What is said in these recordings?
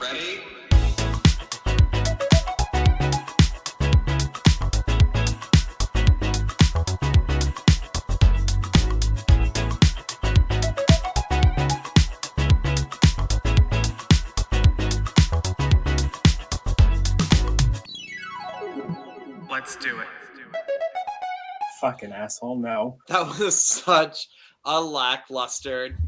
Ready? Let's do it. Fucking asshole, no. That was such a lackluster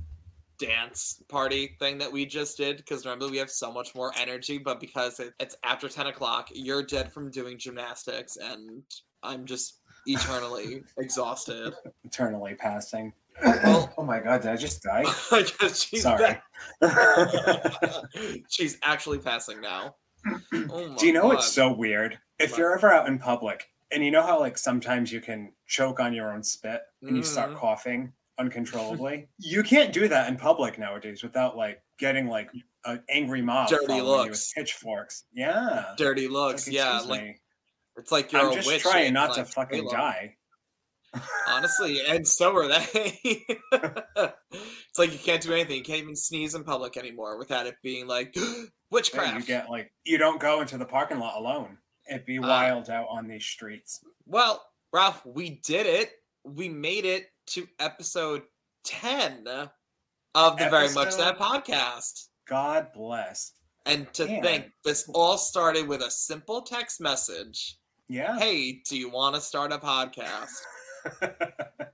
dance party thing that we just did because normally we have so much more energy, but because it, it's after 10 o'clock, you're dead from doing gymnastics, and I'm just eternally exhausted. Eternally passing. Oh. oh my god, did I just die? I she's Sorry. she's actually passing now. Oh Do you know what's God. so weird? If What? you're ever out in public and you know how like sometimes you can choke on your own spit and you start Mhm. coughing uncontrollably, you can't do that in public nowadays without like getting like an angry mob Dirty following you with looks. pitchforks. Yeah. dirty looks? like, yeah, like me. it's like you're I'm a just witch trying in, not to fucking Halo. die. Honestly, and so are they. it's like you can't do anything. You can't even sneeze in public anymore without it being like Yeah, witchcraft. you get like you don't go into the parking lot alone. It'd be Uh, wild out on these streets. Well, Ralph, we did it. We made it to episode 10 of the Very Much That podcast. God bless. And to Man. think, this all started with a simple text message. Yeah. Hey, do you want to start a podcast? I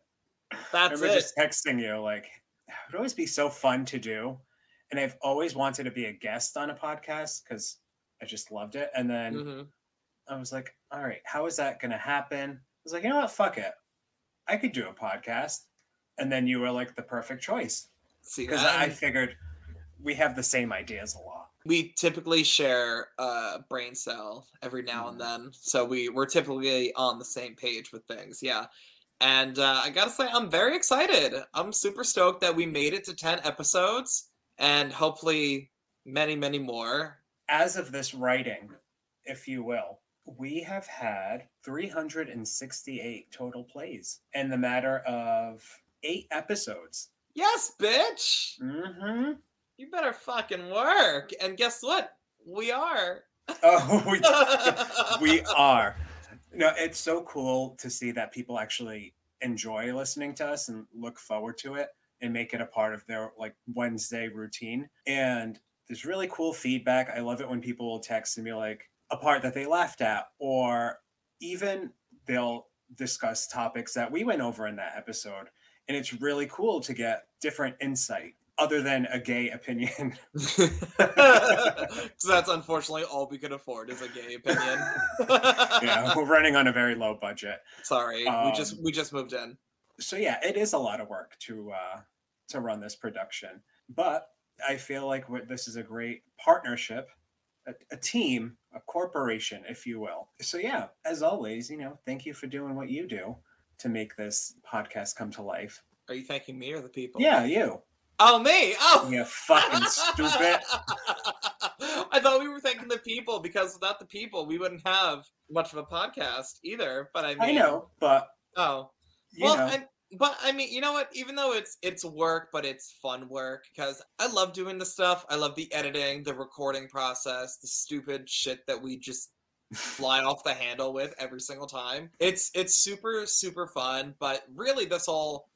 That's remember it. just texting you like it would always be so fun to do. And I've always wanted to be a guest on a podcast because I just loved it. And then Mhm. I was like, all right, how is that gonna happen? I was like, you know what, fuck it. I could do a podcast. And then you were like the perfect choice. See Because that? I figured we have the same ideas a lot. we typically share a brain cell every now and then so we we're typically on the same page with things yeah and uh, i gotta say i'm very excited i'm super stoked that we made it to 10 episodes and hopefully many many more As of this writing, if you will, we have had 368 total plays in the matter of eight episodes. yes bitch Mm-hmm. you better fucking work and guess what we are Oh, we, we are. No, it's so cool to see that people actually enjoy listening to us and look forward to it and make it a part of their like Wednesday routine. And there's really cool feedback. I love it when people will text and be like a part that they laughed at, or even they'll discuss topics that we went over in that episode. And it's really cool to get different insight other than a gay opinion. so that's unfortunately all we can afford is a gay opinion yeah, we're running on a very low budget. Sorry, we just Um, we just moved in. so yeah, it is a lot of work to uh, to run this production, but I feel like what- this is a great partnership, a, a team, a corporation, if you will. So yeah, as always, you know, thank you for doing what you do to make this podcast come to life. Are you thanking me or the people? Yeah, you, Oh me. Oh. you fucking stupid. I thought we were thanking the people because without the people, we wouldn't have much of a podcast either. But I mean, I know, but Oh, you well, know, and, but I mean, you know what? Even though it's it's work, but it's fun work because I love doing the stuff. I love the editing, the recording process, the stupid shit that we just fly off the handle with every single time. It's it's super super fun, but really this all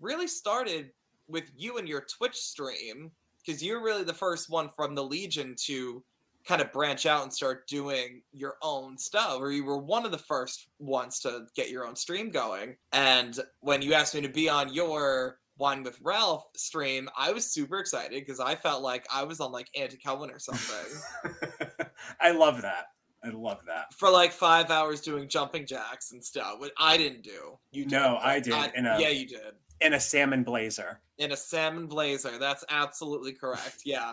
really started with you and your Twitch stream because you're really the first one from the Legion to kind of branch out and start doing your own stuff or you were one of the first ones to get your own stream going and when you asked me to be on your wine with ralph stream i was super excited because i felt like i was on like Andy Cohen or something I love that. I love that. for like five hours doing jumping jacks and stuff which i didn't do you did No, I did, in a- yeah you did In a salmon blazer. in a salmon blazer. That's absolutely correct. Yeah.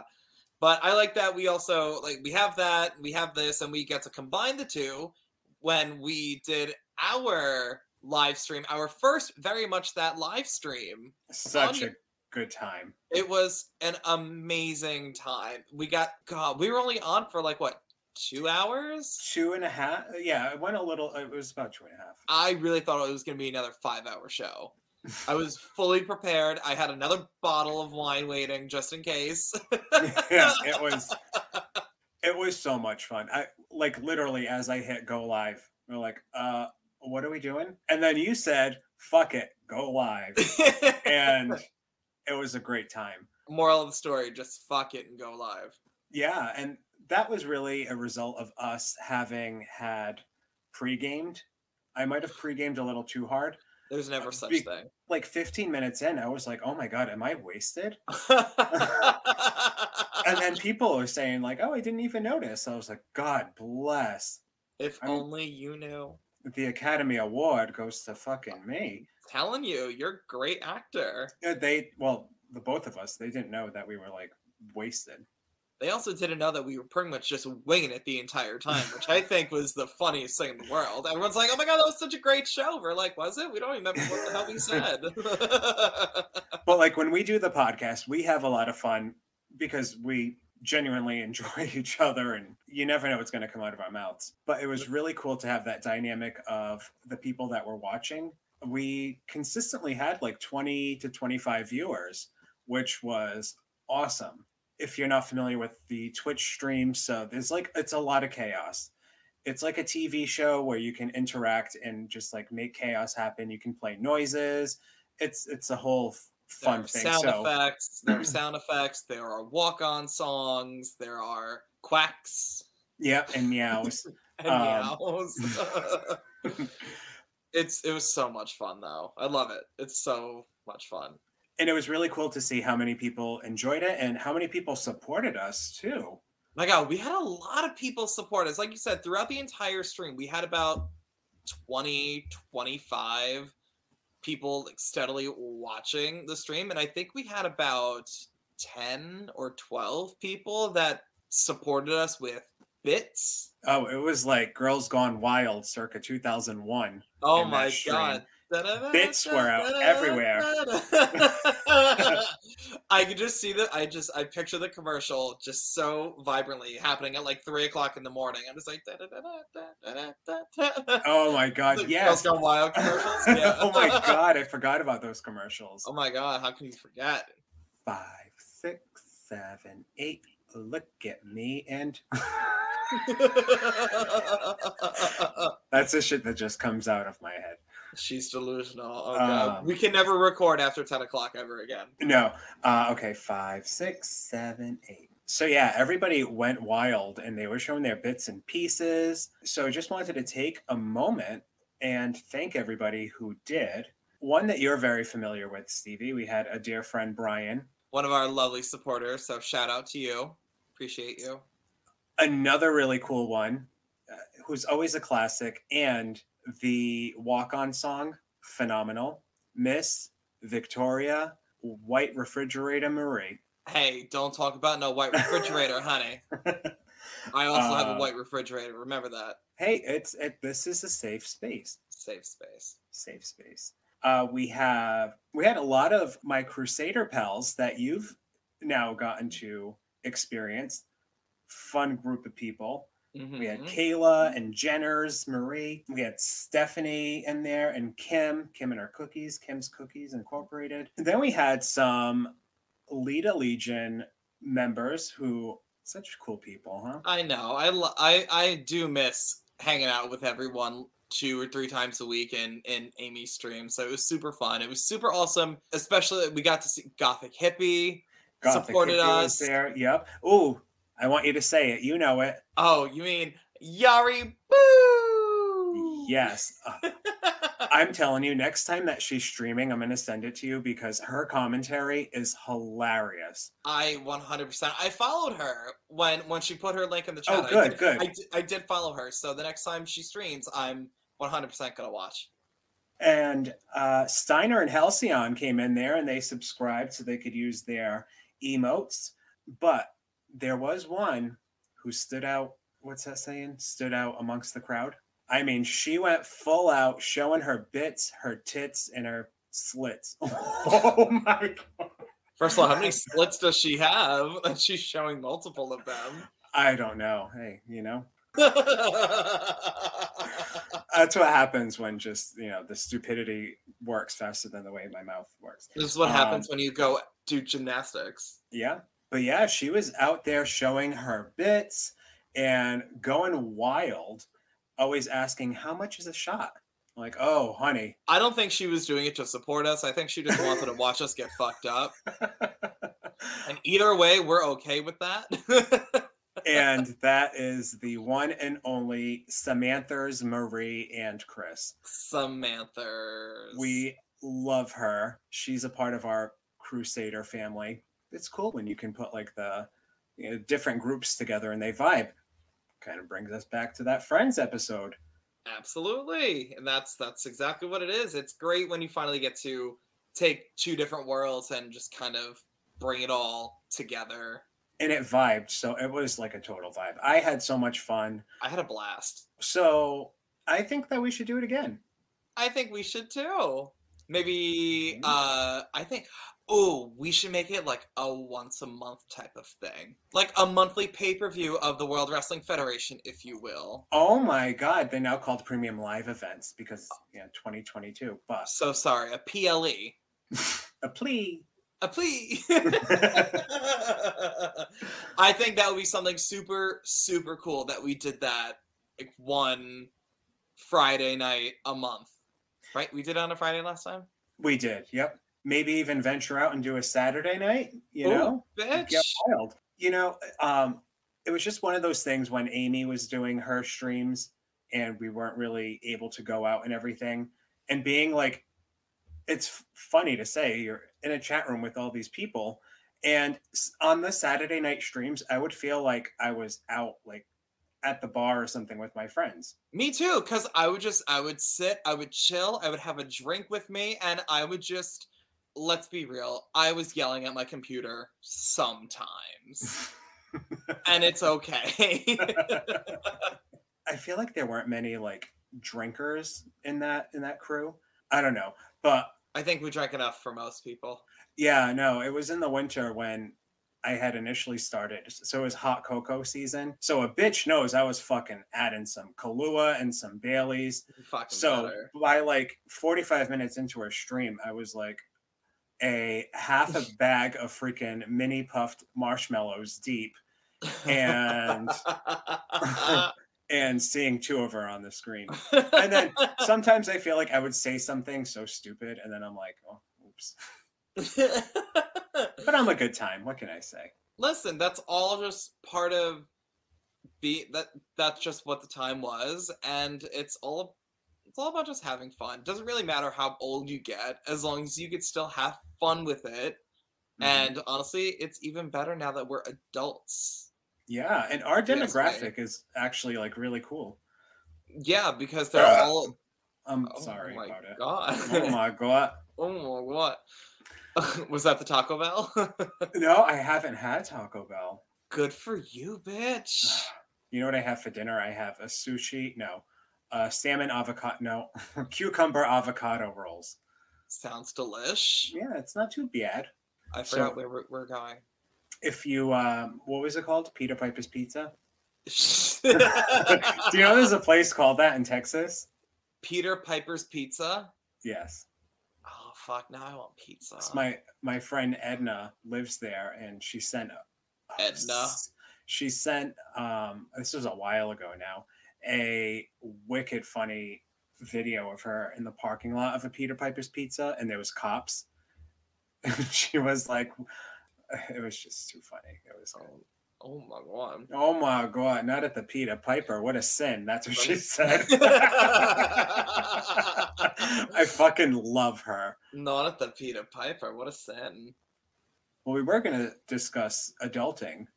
But I like that we also like we have that, we have this, and we get to combine the two when we did our live stream, our first very much that live stream. Such a good time. It was an amazing time. We got God, we were only on for like what, two hours? Two and a half. Yeah, it went a little. It was about two and a half. I really thought it was gonna be another five hour show. I was fully prepared. I had another bottle of wine waiting just in case. yeah, it was. It was so much fun. I like literally as I hit go live, we're like, uh, what are we doing? And then you said, fuck it, go live. and it was a great time. Moral of the story: just fuck it and go live. Yeah, and that was really a result of us having had pre-gamed. I might have pre-gamed a little too hard. There's never such be- thing. Like 15 minutes in, I was like, "Oh my god, am I wasted?" And then people are saying like, "Oh, I didn't even notice." I was like, "God bless." if I'm- only you knew. The Academy Award goes to fucking me. Telling you, you're a great actor. They, well, the both of us, they didn't know that we were like wasted. They also didn't know that we were pretty much just winging it the entire time, which I think was the funniest thing in the world. Everyone's like, "Oh my god, that was such a great show." We're like, "Was it?" We don't remember what the hell we said. But like when we do the podcast, we have a lot of fun because we genuinely enjoy each other and you never know what's going to come out of our mouths. But it was really cool to have that dynamic of the people that were watching. We consistently had like 20 to 25 viewers, which was awesome. If you're not familiar with the Twitch stream, so there's like it's a lot of chaos. It's like a TV show where you can interact and just like make chaos happen. You can play noises. It's it's a whole fun thing. sound so effects. There are sound effects. There are walk-on songs. There are quacks yeah, and meows. and Um, meows. it's it was so much fun though. I love it. It's so much fun. And it was really cool to see how many people enjoyed it and how many people supported us too. My God, we had a lot of people support us. Like you said, throughout the entire stream, we had about 20, 25 people like, steadily watching the stream. And I think we had about 10 or 12 people that supported us with bits. Oh, it was like Girls Gone Wild circa 2001. Oh my. God. Bits were out everywhere. I could just see the. I just I picture the commercial just so vibrantly happening at like three o'clock in the morning. I'm just like. da-da-da-da-da-da-da-da. Oh my god, The yes. Girls Gone Wild commercials. Yeah. oh my god, I forgot about those commercials. Oh my god! How can you forget? Five, six, seven, eight. Look at me and that's the shit that just comes out of my head. She's delusional. Oh god. Um, we can never record after ten o'clock ever again. No. Uh, okay, five, six, seven, eight. So yeah, everybody went wild and they were showing their bits and pieces. So I just wanted to take a moment and thank everybody who did. One that you're very familiar with, Stevie. We had a dear friend, Brian. One of our lovely supporters. So shout out to you. Appreciate you. Another really cool one, uh, who's always a classic, and the walk-on song, phenomenal. Miss Victoria White Refrigerator Marie. Hey, don't talk about no white refrigerator, honey. I also have a Uh, white refrigerator. Remember that. hey it's it this is a safe space Safe space. safe space uh we have we had a lot of my crusader pals that you've now gotten to experience fun group of people we had Mhm. kayla and jenners marie we had stephanie in there and kim kim and her cookies kim's cookies incorporated and then we had some lita legion members who such cool people huh I know. I, lo- I I do miss hanging out with everyone two or three times a week in in Amy's stream. So it was super fun. It was super awesome. Especially we got to see Gothic Hippie. Gothic supported Hippie was us. there. Yep. Oh, I want you to say it. You know it. Oh, you mean Yari Boo? Yes. I'm telling you, next time that she's streaming, I'm going to send it to you because her commentary is hilarious. I 100%. I followed her when when she put her link in the chat. Oh, I good, did- good. I, did- I did follow her. So the next time she streams, I'm 100% gonna watch. And uh, Steiner and Halcyon came in there and they subscribed so they could use their emotes. But there was one who stood out. What's that saying? Stood out amongst the crowd. I mean, she went full out, showing her bits, her tits, and her slits. oh my god! First of all, how many slits does she have? And she's showing multiple of them. I don't know. Hey, you know, that's what happens when just you know the stupidity works faster than the way my mouth works. this is what Um, happens when you go do gymnastics. Yeah. But yeah, she was out there showing her bits and going wild, always asking, How much is a shot? Like, oh, honey. I don't think she was doing it to support us. I think she just wanted to watch us get fucked up. And either way, we're okay with that. and that is the one and only Samantha's Marie and Chris. Samanthers. We love her. She's a part of our Crusader family. It's cool when you can put like the you know, different groups together and they vibe. Kind of brings us back to that Friends episode. Absolutely. And that's that's exactly what it is. It's great when you finally get to take two different worlds and just kind of bring it all together. And it vibed. So it was like a total vibe. I had so much fun. I had a blast. So I think that we should do it again. I think we should too. Maybe uh I think oh, we should make it like a once a month type of thing. Like a monthly pay-per-view of the World Wrestling Federation, if you will. Oh my god, they're now called premium live events because yeah, 2022. But So sorry, a PLE. a plea. A plea. I think that would be something super, super cool that we did that like one Friday night a month. Right? We did it on a Friday last time? We did. Yep. Maybe even venture out and do a Saturday night, you Ooh, know? bitch. Get wild. You know, um it was just one of those things when Amy was doing her streams and we weren't really able to go out and everything and being like it's funny to say you're in a chat room with all these people and on the Saturday night streams I would feel like I was out like at the bar or something with my friends. Me too, because I would just I would sit, I would chill, I would have a drink with me, and I would just let's be real, I was yelling at my computer sometimes. and it's okay. I feel like there weren't many like drinkers in that in that crew. I don't know, but I think we drank enough for most people. yeah, no, it was in the winter when I had initially started. So it was hot cocoa season. So a bitch knows I was fucking adding some Kahlua and some Baileys. Fucking So better. by like 45 minutes into our stream, I was like a half a bag of freaking mini puffed marshmallows deep and and seeing two of her on the screen. And then sometimes I feel like I would say something so stupid, and then I'm like, oh, oops. But I'm a good time. What can I say? Listen, that's all just part of be that that's just what the time was and it's all it's all about just having fun. It Doesn't really matter how old you get as long as you could still have fun with it. Mhm. And honestly, it's even better now that we're adults. yeah, and our demographic is actually like really cool. Yeah, because they're Uh, all I'm oh sorry my about it. God. Oh my god. oh my god. was that the Taco Bell? No, I haven't had Taco Bell. Good for you, bitch. You know what I have for dinner? I have a sushi. No, uh, salmon avocado. No, cucumber avocado rolls. Sounds delish. Yeah, it's not too bad. I So- forgot where we're, we're going. If you, um, what was it called? Peter Piper's Pizza. Do you know there's a place called that in Texas? Peter Piper's Pizza? Yes. Oh fuck! Now I want pizza. My my friend Edna lives there, and she sent Edna? She sent um this was a while ago now a wicked funny video of her in the parking lot of a Peter Piper's Pizza, and there was cops. She was like, it was just too funny. It was. Oh my god! Oh my god! Not at the Peter Piper. What a sin! That's what she said. I fucking love her. Not at the Peter Piper. What a sin. Well, we were going to discuss adulting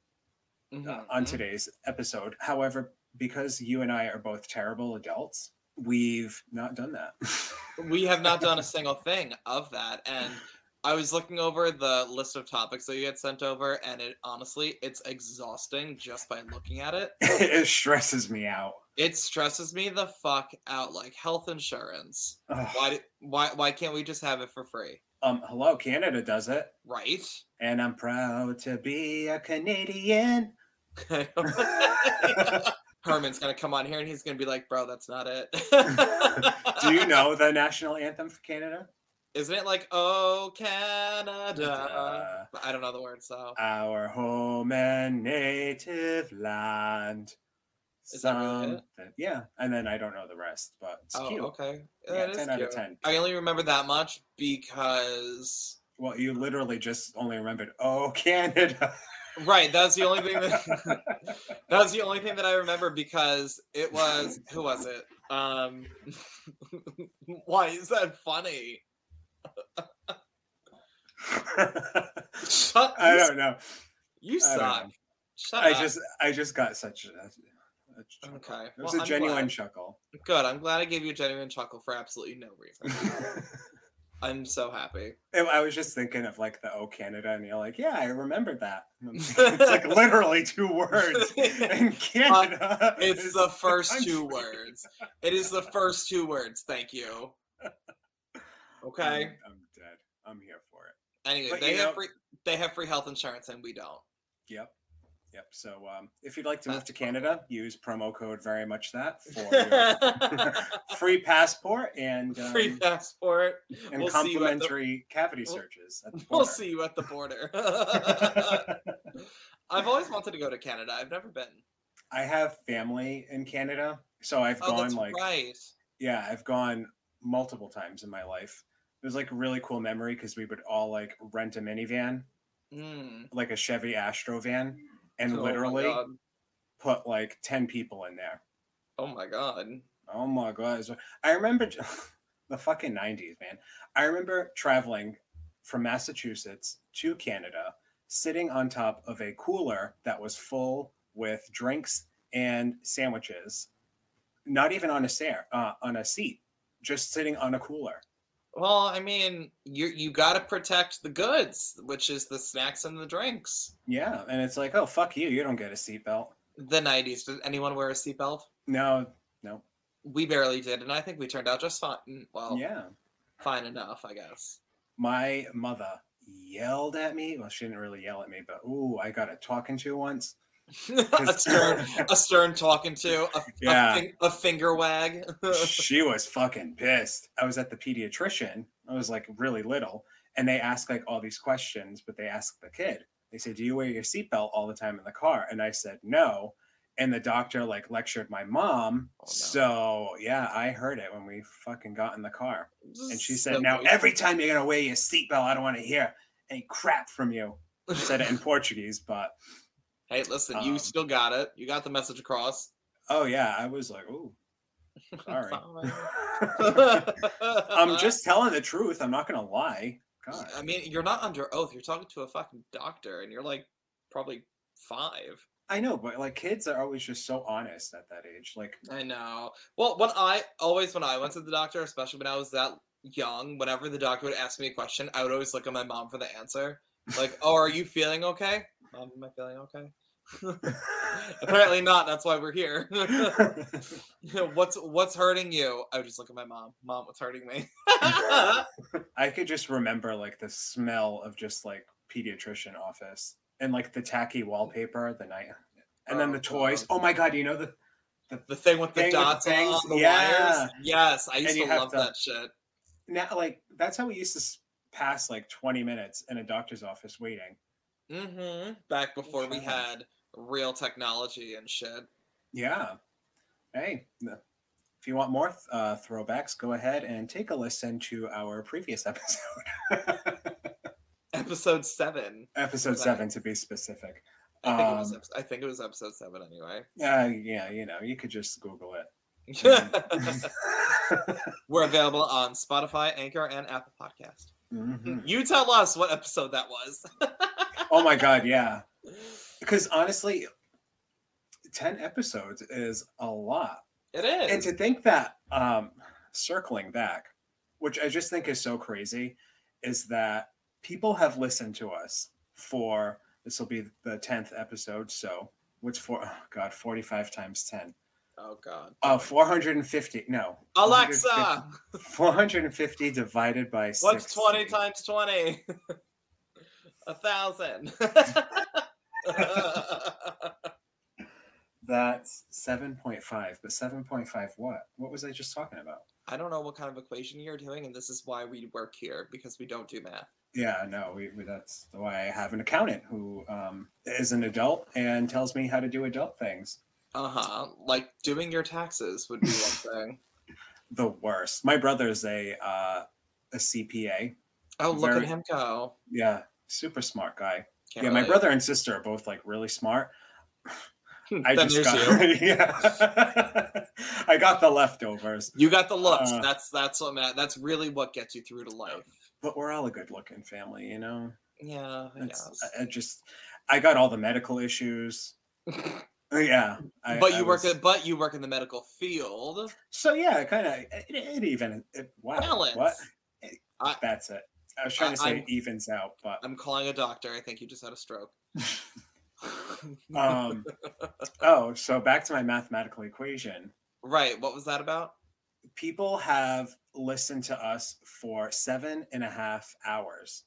uh, Mhm, on mhm. today's episode. However, because you and I are both terrible adults, we've not done that. we have not done a single thing of that and i was looking over the list of topics that you had sent over and it honestly it's exhausting just by looking at it it stresses me out. it stresses me the fuck out like health insurance Ugh. why why why can't we just have it for free Um, hello, Canada does it, right and I'm proud to be a Canadian. herman's gonna come on here and he's gonna be like bro that's not it Do you know the national anthem for Canada? isn't it like oh canada Uh, i don't know the words so our home and native land. Is that really it? yeah, and then I don't know the rest, but it's oh, cute. okay. Yeah, 10 out of 10. I only remember that much because Well, you literally just only remembered, oh, Canada. right. That's the only thing that that was the only thing that I remember because it was who was it? Um, why is that funny? Shut. I don't know. You I suck. know. Shut I just, I just got such a, a chuckle. Okay, It was well, a I'm genuine glad. chuckle. Good. I'm glad I gave you a genuine chuckle for absolutely no reason. I'm so happy. I was just thinking of like the "Oh Canada," and you're like, "Yeah, I remembered that." it's like literally two words. And Canada, It's is the first two words. It is the first two words. Thank you. Okay. I'm, I'm dead. I'm here for it. Anyway, But they have know- free. They have free health insurance, and we don't. Yep. Yep. So um, if you'd like to move to Canada, use promo code very much that for free passport and um, free passport. and we'll at the- complimentary cavity we'll- searches We'll see you at the border. I've always wanted to go to Canada. I've never been. I have family in Canada, so I've Oh, gone like right. yeah, I've gone multiple times in my life. It was like a really cool memory because we would all like rent a minivan, Mm. like a Chevy Astro van, and Oh literally put like 10 people in there. Oh my god. Oh my god. I remember the fucking 90s, man. I remember traveling from Massachusetts to Canada, sitting on top of a cooler that was full with drinks and sandwiches, not even on a stair, uh, on a seat, just sitting on a cooler. Well, I mean, you you got to protect the goods, which is the snacks and the drinks. Yeah, and it's like, oh fuck you, you don't get a seatbelt. The '90s. Did anyone wear a seatbelt? No, no, We barely did, and I think we turned out just fine. Well, yeah. fine enough, I guess. My mother yelled at me. Well, she didn't really yell at me, but ooh, I got a talking to once. a stern, a stern talking to, a, Yeah. a, fin- a finger wag. she was fucking pissed. I was at the pediatrician. I was like really little, and they asked like all these questions, but they asked the kid. They said, "Do you wear your seatbelt all the time in the car?" And I said, "No." And the doctor like lectured my mom. Oh, no. So yeah, I heard it when we fucking got in the car. And she said, So "Now every time you're gonna wear your seatbelt, I don't want to hear any crap from you." She said it in Portuguese, but Hey, listen, you Um, still got it. You got the message across. oh yeah, I was like, "Ooh, sorry." I'm just telling the truth. I'm not gonna lie. God. I mean, you're not under oath. You're talking to a fucking doctor, and you're like probably five. I know, but like kids are always just so honest at that age. Like, I know. Well, when I always when I went to the doctor, especially when I was that young, whenever the doctor would ask me a question, I would always look at my mom for the answer. Like, "Oh, are you feeling okay?" Mom, am I feeling okay? Apparently not. That's why we're here. what's what's hurting you? I would just look at my mom. Mom, what's hurting me? I could just remember like the smell of just like pediatrician office and like the tacky wallpaper the night, and then Oh, the toys. God. Oh my god, you know the the thing with the Thing with the dots on the Yeah. wires. Yes, I used to love to- that shit. now like that's how we used to pass like 20 minutes in a doctor's office waiting. Hmm Back before we had real technology and shit. Yeah. Hey, if you want more uh, throwbacks, go ahead and take a listen to our previous episode. Episode seven. episode seven to be specific. I think it was. Um, I think it was episode seven anyway. Uh, yeah, you know, you could just Google it. We're available on Spotify, Anchor, and Apple Podcast. Mhm. You tell us what episode that was. Oh my god, yeah. Because honestly, ten episodes is a lot, It is. and to think that um, circling back, which I just think is so crazy, is that people have listened to us for this will be the tenth episode. So what's for Oh god, forty-five times ten. oh God. Oh, 450. No. Alexa, 450 divided by what's 60. twenty times twenty? A thousand. That's 7.5. But 7.5 what? What was I just talking about? I don't know what kind of equation you're doing, and this is why we work here because we don't do math. Yeah, no, we, we that's why I have an accountant who um, is an adult and tells me how to do adult things. Uh huh. Like doing your taxes would be one thing. The worst. My brother's a uh, a CPA. Oh, look Very- at him go. Yeah, super smart guy. Can't yeah, my brother and sister are both like really smart. I just got yeah. I got the leftovers, You got the looks. Uh, that's that's what ma- that's really what gets you through to life. but we're all a good-looking family, you know. Yeah, I I, I just, I got all the medical issues. Yeah, I, but I you work was- at but you work in the medical field. So yeah, kind of. It, it even. It, wow. Balance. What? I- That's it. I was trying to say I'm- evens out, but I'm calling a doctor. I think you just had a stroke. um. oh, so back to my mathematical equation. right. What was that about? People have listened to us for seven and a half hours.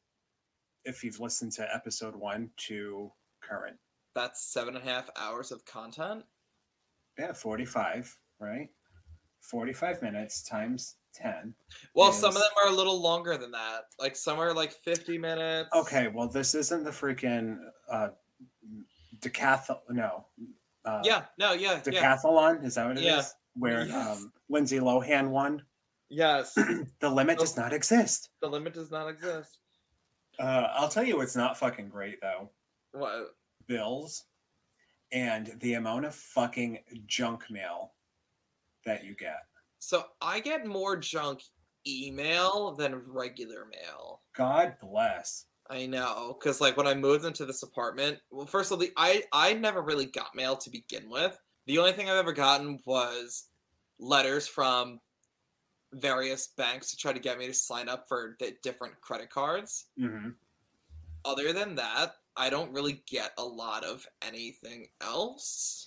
If you've listened to episode one to current, That's seven and a half hours of content. yeah, forty-five, right? Forty-five minutes times ten. Well, some of them are a little longer than that. Like some are like 50 minutes. Okay, well, this isn't the freaking uh, decathlon. No. Uh, Yeah. No. Yeah. Yeah. Decathlon is that what it is? Yeah. Where Yes. um, Lindsay Lohan won. Yes. The limit Oh. does not exist. the limit does not exist. Uh, I'll tell you it's not fucking great though. What? Bills and the amount of fucking junk mail that you get. So I get more junk email than regular mail. God bless. I know, because like when I moved into this apartment, well, first of all, the I I never really got mail to begin with. The only thing I've ever gotten was letters from various banks to try to get me to sign up for the different credit cards. hmm Other than that, I don't really get a lot of anything else.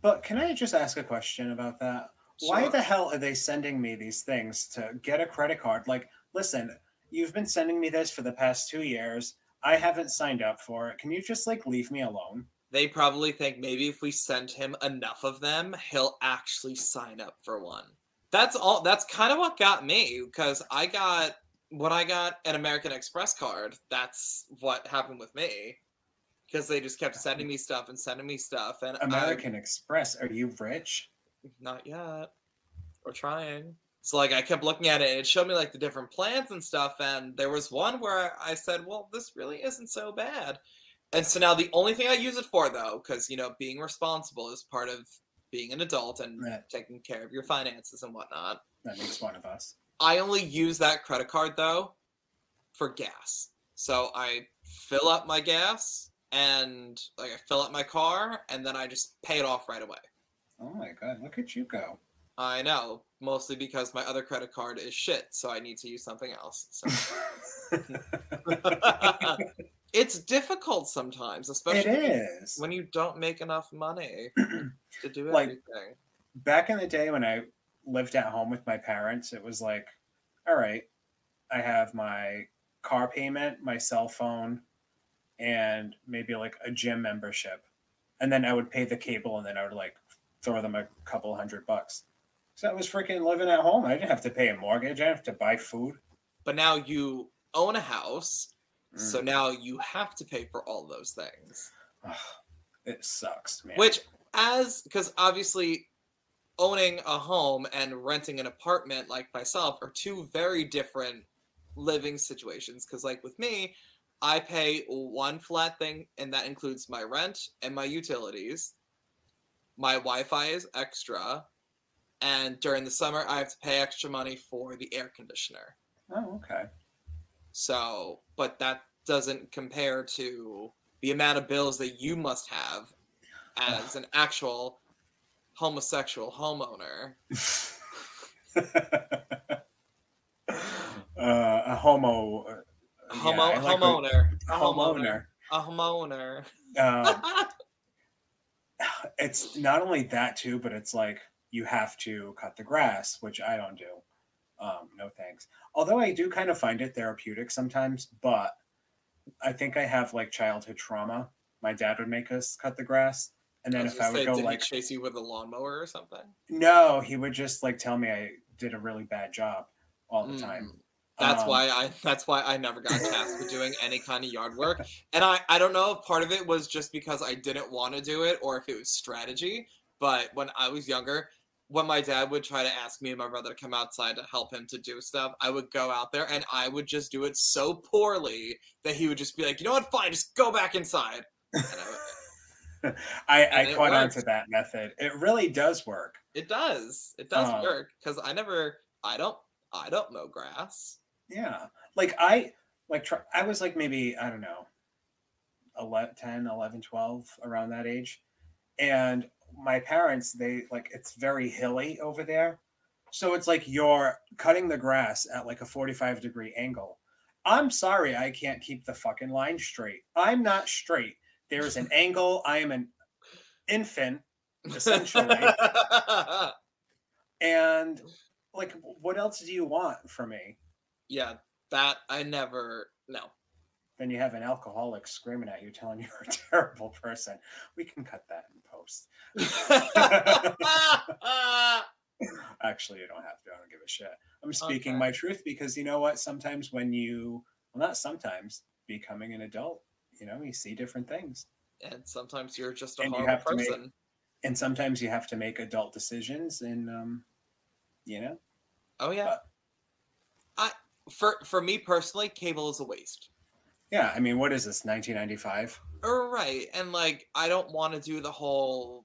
But can I just ask a question about that? Why the hell are they sending me these things to get a credit card? Like, listen, you've been sending me this for the past two years. I haven't signed up for it. Can you just like leave me alone? They probably think maybe if we send him enough of them, he'll actually sign up for one. That's all. That's kind of what got me because I got when I got an American Express card. That's what happened with me because they just kept sending me stuff and sending me stuff, and American Express, are you rich? Not yet. We're trying. So like I kept looking at it, and it showed me like the different plans and stuff, and there was one where I said, "Well, this really isn't so bad." And so now the only thing I use it for, though, because you know, being responsible is part of being an adult and Yeah. taking care of your finances and whatnot. That makes one of us. I only use that credit card though for gas. So I fill up my gas and like I fill up my car and then I just pay it off right away. Oh my god, look at you go. I know, mostly because my other credit card is shit, so I need to use something else. So it's difficult sometimes, especially is. when you don't make enough money to do Like- everything. Back in the day when I lived at home with my parents, it was like, all right, I have my car payment, my cell phone, and maybe like a gym membership. And then I would pay the cable and then I would like throw them a couple hundred bucks. So I was freaking living at home. I didn't have to pay a mortgage. I didn't have to buy food. But now you own a house, Mm. so now you have to pay for all those things. It sucks, man. Which, as because obviously owning a home and renting an apartment like myself are two very different living situations. Because, like with me, I pay one flat thing, and that includes my rent and my utilities. My Wi Fi is extra. And during the summer, I have to pay extra money for the air conditioner. oh, okay. So, but that doesn't compare to the amount of bills that you must have as an actual homosexual homeowner. uh, a homo. uh, Homo, yeah, I like homeowner. A homeowner. homeowner. A homeowner. Um, it's not only that too, but it's like you have to cut the grass, which I don't do. Um, no thanks. Although I do kind of find it therapeutic sometimes, but I think I have like childhood trauma. My dad would make us cut the grass, and then was if I would say, go like, he chase you with a lawnmower or something? no, he would just like tell me I did a really bad job all the time. That's Um, why I that's why I never got tasked with doing any kind of yard work. And I I don't know if part of it was just because I didn't want to do it or if it was strategy, but when I was younger, when my dad would try to ask me and my brother to come outside to help him to do stuff, I would go out there and I would just do it so poorly that he would just be like, you know what, fine, just go back inside. And I would- I, I caught on to that method. It really does work. it does. It does Oh. work because I never, I don't, I don't mow grass. Yeah. Like I like try, I was like maybe I don't know 11 10 11 12 around that age. And my parents they like it's very hilly over there. So it's like you're cutting the grass at like a 45 degree angle. I'm sorry I can't keep the fucking line straight. I'm not straight. There is an angle. I am an infant essentially. and like what else do you want from me? Yeah, that I never. No. then you have an alcoholic screaming at you telling you're a terrible person. We can cut that in post. Actually, you don't have to. I don't give a shit. I'm speaking Okay. my truth because you know what? Sometimes when you, well, not sometimes, becoming an adult, you know, you see different things. and sometimes you're just a And horrible to make- person. And sometimes you have to make adult decisions. And, um, you know, Oh yeah. But- I for for me personally, cable is a waste. yeah, I mean, what is this, 1995? Uh, right, and like I don't want to do the whole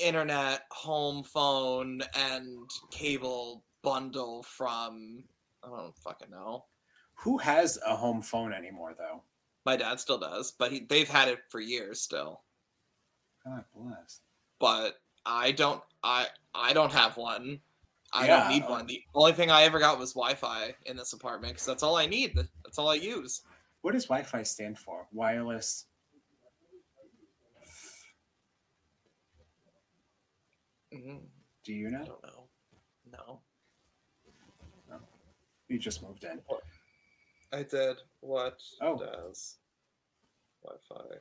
internet, home phone, and cable bundle from I don't fucking know. Who has a home phone anymore, though? My dad still does, but he, they've had it for years still. God bless. But I don't. I I don't have one. I Yeah, don't need one. The only thing I ever got was Wi-Fi in this apartment because that's all I need. That's all I use. What does Wi Fi stand for? Wireless. Mhm. Do you know? I don't know. No. You just moved in. I did. What Oh. does Wi-Fi?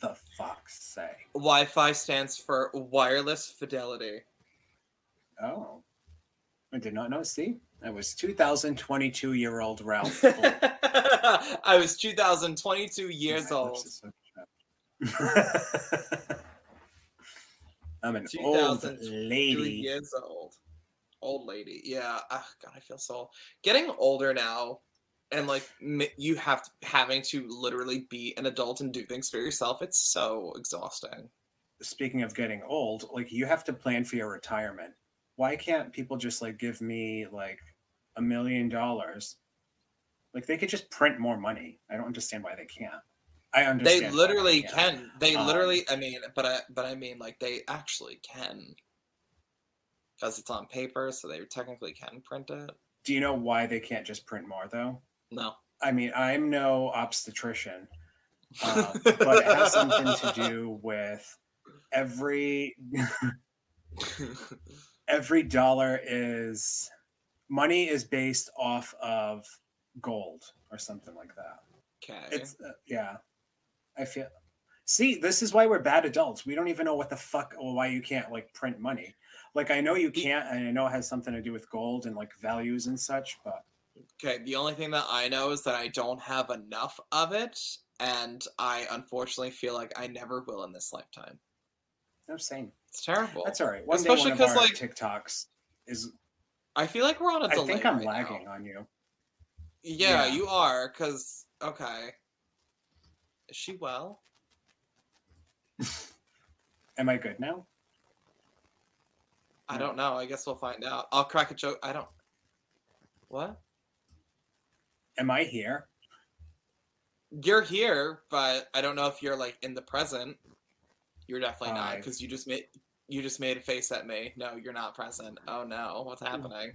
The fuck's say? Wi-Fi stands for wireless fidelity. Oh, I did not know. See, I was 2022 year old Ralph. I was 2022 years old. lips is so chapped. I'm an old lady. years old. Old lady. Yeah. Ah, God, I feel so old. Getting older now, and like you have to, having to literally be an adult and do things for yourself. It's so exhausting. Speaking of getting old, like you have to plan for your retirement. Why can't people just like give me like a million dollars? Like they could just print more money. I don't understand why they can't. I understand. They literally can't. can. They Um, literally. I mean, but I but I mean, like they actually can, because it's on paper, so they technically can print it. Do you know why they can't just print more though? No. I mean, I'm no obstetrician, um, but it has something to do with every every dollar is money is based off of gold or something like that. okay. It's uh, yeah. I feel. See, this is why we're bad adults. We don't even know what the fuck or why you can't like print money. Like I know you can't, and I know it has something to do with gold and like values and such. But Okay, the only thing that I know is that I don't have enough of it, and I unfortunately feel like I never will in this lifetime. I'm saying It's terrible. that's all right. One Especially day one of 'cause, our like, TikToks is. I feel like we're on a delay. I think I'm right now. lagging on you. Yeah, Yeah. you are, because okay. Is she well? Am I good now? I don't know. I guess we'll find out. I'll crack a joke. I don't. What? Am I here? You're here, but I don't know if you're like in the present. You're definitely not because you just made you just made a face at me. No, you're not present. Oh no, what's happening?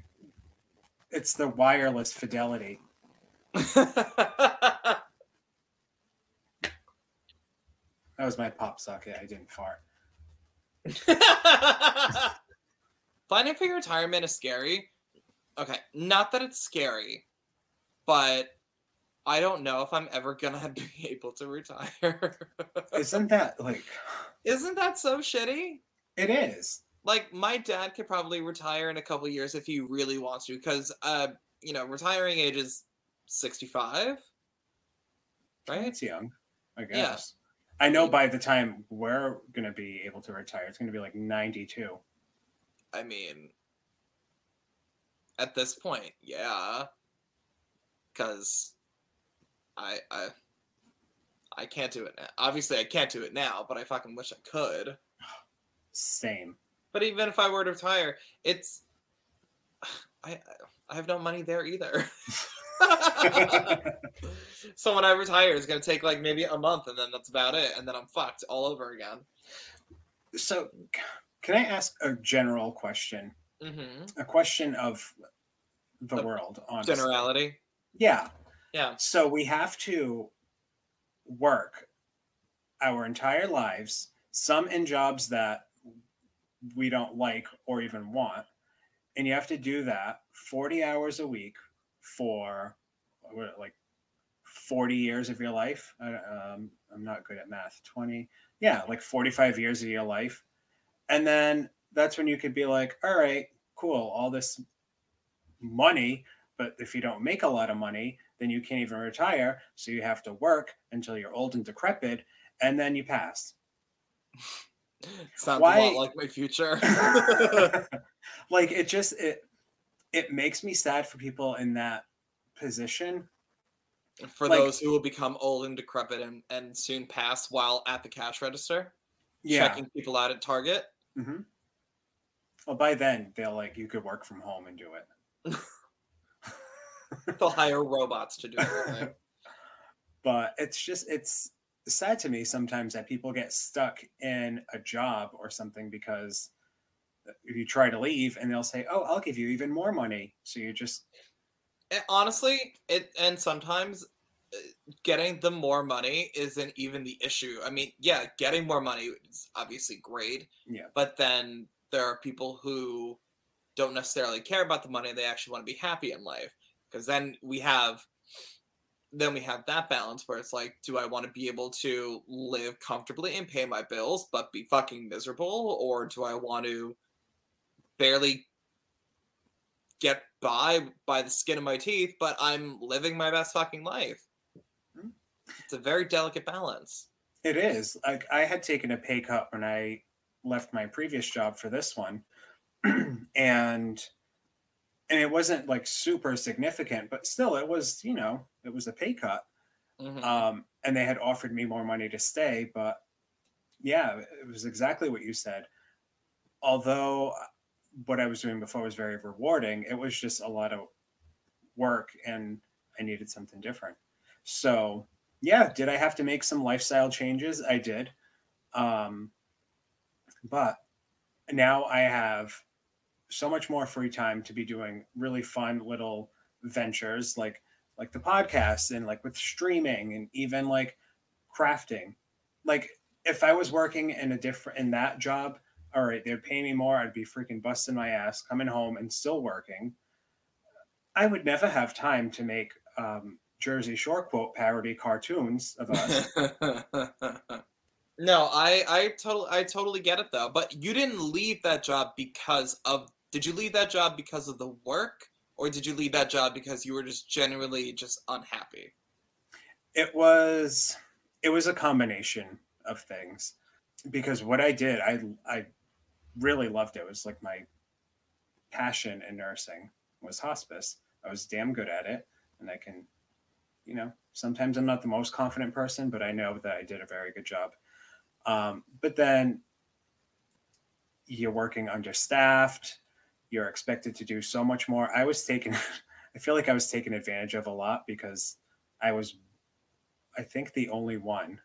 It's the wireless fidelity. That was my pop socket. I didn't fart. Planning for your retirement is scary. Okay, not that it's scary, but I don't know if I'm ever gonna be able to retire. Isn't that like Isn't that so shitty? it is? Like my dad could probably retire in a couple years if he really wants to, because uh, you know, retiring age is sixty-five, right? It's young, I Yeah. guess. I know by the time we're gonna be able to retire, it's gonna be like 92. I mean, at this point, yeah, because I I I can't do it now. Obviously, I can't do it now, but I fucking wish I could. Same. But even if I were to retire, it's I I have no money there either. so when I retire, it's gonna take like maybe a month, and then that's about it, and then I'm fucked all over again. So, can I ask a general question? hmm A question of the The world, honestly. Generality, Yeah. yeah. So we have to work our entire lives, some in jobs that we don't like or even want. And you have to do that 40 hours a week for like 40 years of your life. Um, I'm not good at math. 20, yeah, like 45 years of your life. And then that's when you could be like, all right, cool, all this money. But if you don't make a lot of money, then you can't even retire. So you have to work until you're old and decrepit, and then you pass. Sounds a lot like my future. like it just it it makes me sad for people in that position. For Like- those who will become old and decrepit and, and soon pass while at the cash register, Yeah. checking people out at Target. hmm Well, by then they'll like you could work from home and do it. They'll hire robots to do everything. but it's just it's sad to me sometimes that people get stuck in a job or something because if you try to leave and they'll say oh i'll give you even more money so you just And honestly, it and sometimes uh, getting the more money isn't even the issue. I mean, yeah, getting more money is obviously great. Yeah. But then there are people who don't necessarily care about the money. They actually want to be happy in life. Because then we have then we have that balance where it's like, do I want to be able to live comfortably and pay my bills but be fucking miserable? Or do I want to barely get by by the skin of my teeth, but I'm living my best fucking life. Hmm. It's a very delicate balance. It is. Like I had taken a pay cut when I left my previous job for this one. and and it wasn't like super significant, but still it was, you know, it was a pay cut. Mhm. Um and they had offered me more money to stay, but yeah, it was exactly what you said. Although uh, what I was doing before was very rewarding, it was just a lot of work and I needed something different. So, yeah, did I have to make some lifestyle changes? I did. Um, but now I have so much more free time to be doing really fun little ventures like like the podcast and like with streaming and even like crafting. Like if I was working in a different in that job, all right, they'd pay me more. I'd be freaking busting my ass, coming home and still working. I would never have time to make um, Jersey Shore quote parody cartoons of us. no, I I totally I totally get it though. But you didn't leave that job because of did you leave that job because of the work or did you leave that job because you were just genuinely just unhappy? it was it was a combination of things because what I did, I I really loved it. It was like my passion in nursing was hospice. I was damn good at it, and I can, you know, sometimes I'm not the most confident person, but I know that I did a very good job. Um, but then you're working understaffed. You're expected to do so much more. I was taken. I feel like I was taken advantage of a lot because I was I think the only one,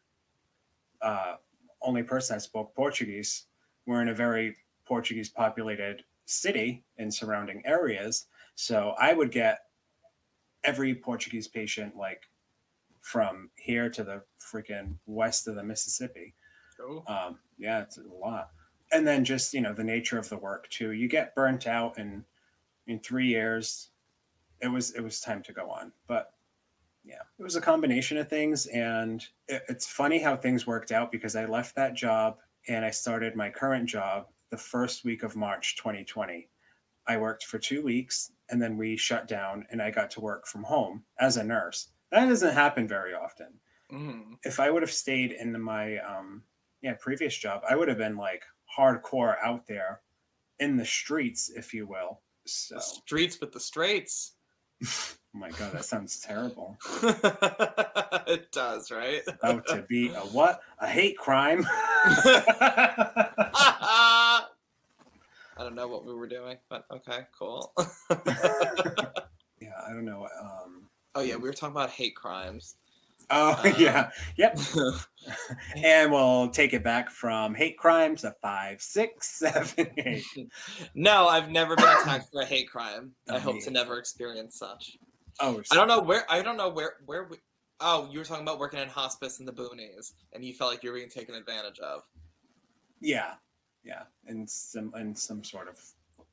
uh, only person that spoke Portuguese. We're in a very Portuguese populated city and surrounding areas. So I would get every Portuguese patient like from here to the freaking west of the Mississippi. Oh. Um, yeah, it's a lot. And then just, you know, the nature of the work too. You get burnt out and in three years it was it was time to go on. But yeah, it was a combination of things. And it, it's funny how things worked out because I left that job and I started my current job the first week of March 2020. I worked for two weeks and then we shut down and I got to work from home as a nurse. That doesn't happen very often. Mm. if I would have stayed in my um yeah previous job, I would have been like hardcore out there in the streets, if you will. So, The streets with the straights. oh my god, that sounds terrible. it does, right? About to be a what? A hate crime. I don't know what we were doing, but okay, cool. yeah, I don't know. Um, oh yeah, we were talking about hate crimes. Oh Uh, yeah, yep. And we'll take it back from hate crimes to five, six, seven, eight. no, I've never been attacked for a hate crime. I Oh, hope yeah. to never experience such. Oh, I don't know where. I don't know where. Where we. Oh, you were talking about working in hospice in the boonies, and you felt like you were being taken advantage of. Yeah, yeah, in some in some sort of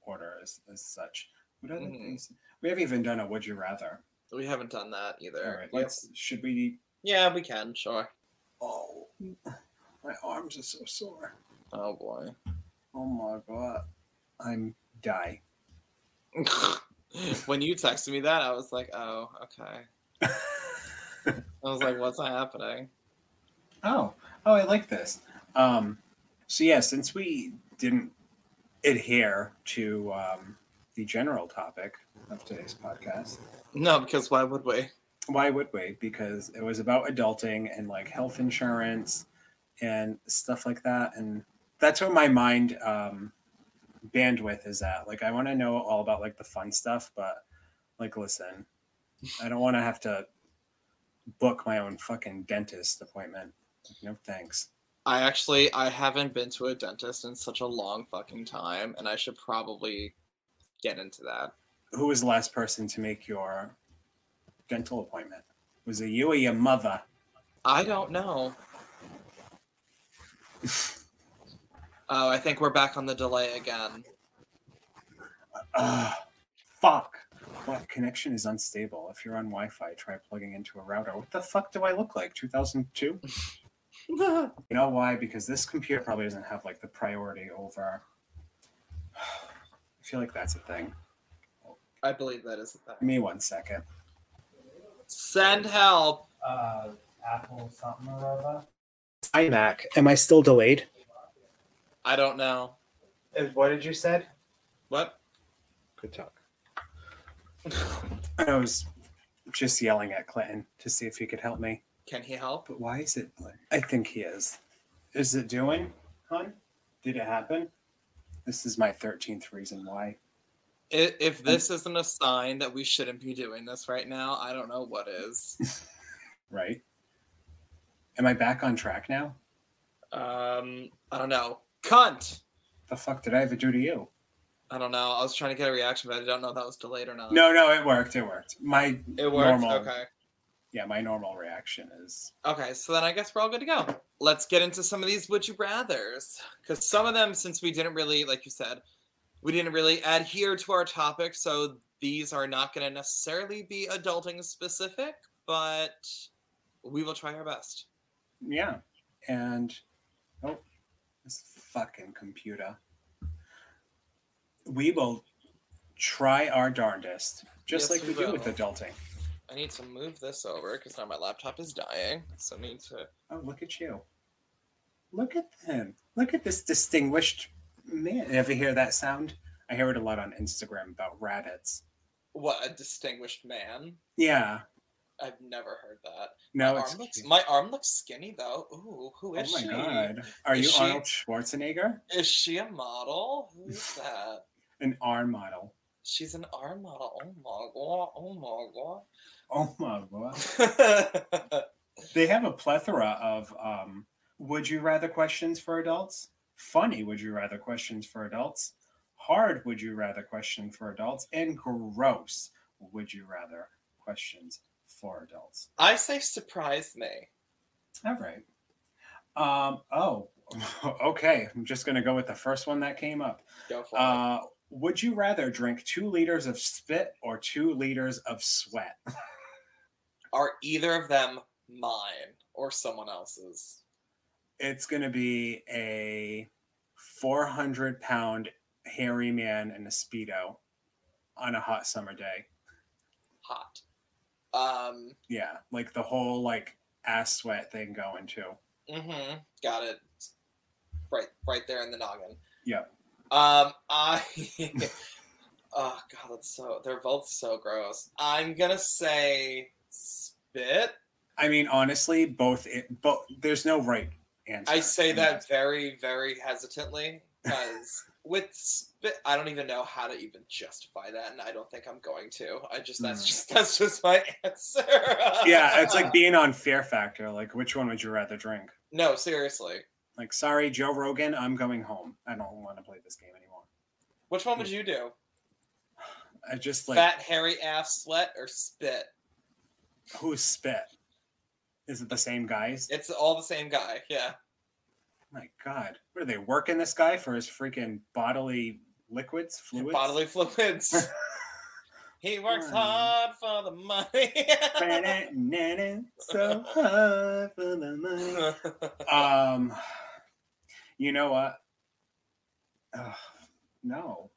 order as, as such. What other Mhm. things? We haven't even done a would you rather. We haven't done that either. All right, let's. Should we? Yeah, we can. Sure. Oh, my arms are so sore. Oh boy. Oh my god, I'm die. when you texted me that, I was like, oh, okay. I was like, what's happening? Oh, oh, I like this. Um, so yeah, since we didn't adhere to um, the general topic of today's podcast, No, because why would we? Why would we? Because it was about adulting and like health insurance and stuff like that, and that's where my mind um, bandwidth is at. Like, I want to know all about like the fun stuff, but like, listen, I don't want to have to book my own fucking dentist appointment. No thanks. I actually I haven't been to a dentist in such a long fucking time, and I should probably get into that. who was the last person to make your dental appointment? Was it you or your mother? I don't know. oh, I think we're back on the delay again. Ah, fuck. What connection is unstable? If you're on Wi-Fi, try plugging into a router. What the fuck do I look like? 2002? You know why? Because this computer probably doesn't have like the priority over. I feel like that's a thing. I believe that is Give thing. me one second. Send help. Uh, Apple something or other. iMac. Am I still delayed? I don't know. What did you said? What? Good talk. I was just yelling at Clinton to see if he could help me. Can he help? But why is it? I think he is. Is it doing, hon? Did it happen? This is my 13th reason why. I- If this isn't a sign that we shouldn't be doing this right now, I don't know what is. Right? Am I back on track now? Um, I don't know. Cunt. The fuck did I ever do to you? I don't know. I was trying to get a reaction, but I don't know if that was delayed or not. No, no, it worked. It worked. My it worked. normal- Okay. yeah, my normal reaction is Okay, so then I guess we're all good to go. Let's get into some of these would you rather's. Because some of them, since we didn't really, like you said, we didn't really adhere to our topic, so these are not going to necessarily be adulting specific, but we will try our best. yeah. And oh, this fucking computer. We will try our darndest, just Yes, like we we do with adulting. I need to move this over because now my laptop is dying. So I need to. Oh, look at you. Look at him. Look at this distinguished man. Ever hear that sound? I hear it a lot on Instagram about rabbits. What a distinguished man! Yeah. I've never heard that. No, my it's arm looks my arm looks skinny though. Ooh, who Oh my she? god. Are Is you she- Arnold Schwarzenegger? Is she a model? Who's that? An arm model. She's an arm model. Oh my god! Oh Oh my god. Oh my god! They have a plethora of um would you rather questions for adults, funny would you rather questions for adults, hard would you rather question for adults, and gross would you rather questions for adults. I say surprise me. All right. Um, oh, okay. I'm just going to go with the first one that came up. Go for it. Uh, would you rather drink two liters of spit or two liters of sweat? Are either of them mine or someone else's? It's going to be a 400 pound hairy man in a Speedo on a hot summer day. Hot. Um, Yeah. Like the whole, like, ass sweat thing going too. Mm-hmm. Got it. Right, right there in the noggin. Yep. Um, I. oh god, that's so. They're both so gross. I'm gonna say spit. I mean, honestly, both. It, both. There's no right answer. I say that very, very hesitantly because with spit, I don't even know how to even justify that, and I don't think I'm going to. I just that's Mm. just that's just my answer. Yeah, it's like being on Fear Factor. Like, which one would you rather drink? no, seriously. Like, sorry, Joe Rogan, I'm going home. I don't want to play this game anymore. Which one would you do? I just like Fat, hairy ass sweat or spit? who's spit? Is it the same guys? It's all the same guy. Yeah. My God, what are they working this guy for his freaking bodily liquids, fluids? Bodily fluids. he works Hmm. hard for the money. so hard for the money. Um, you know what? Ugh, no,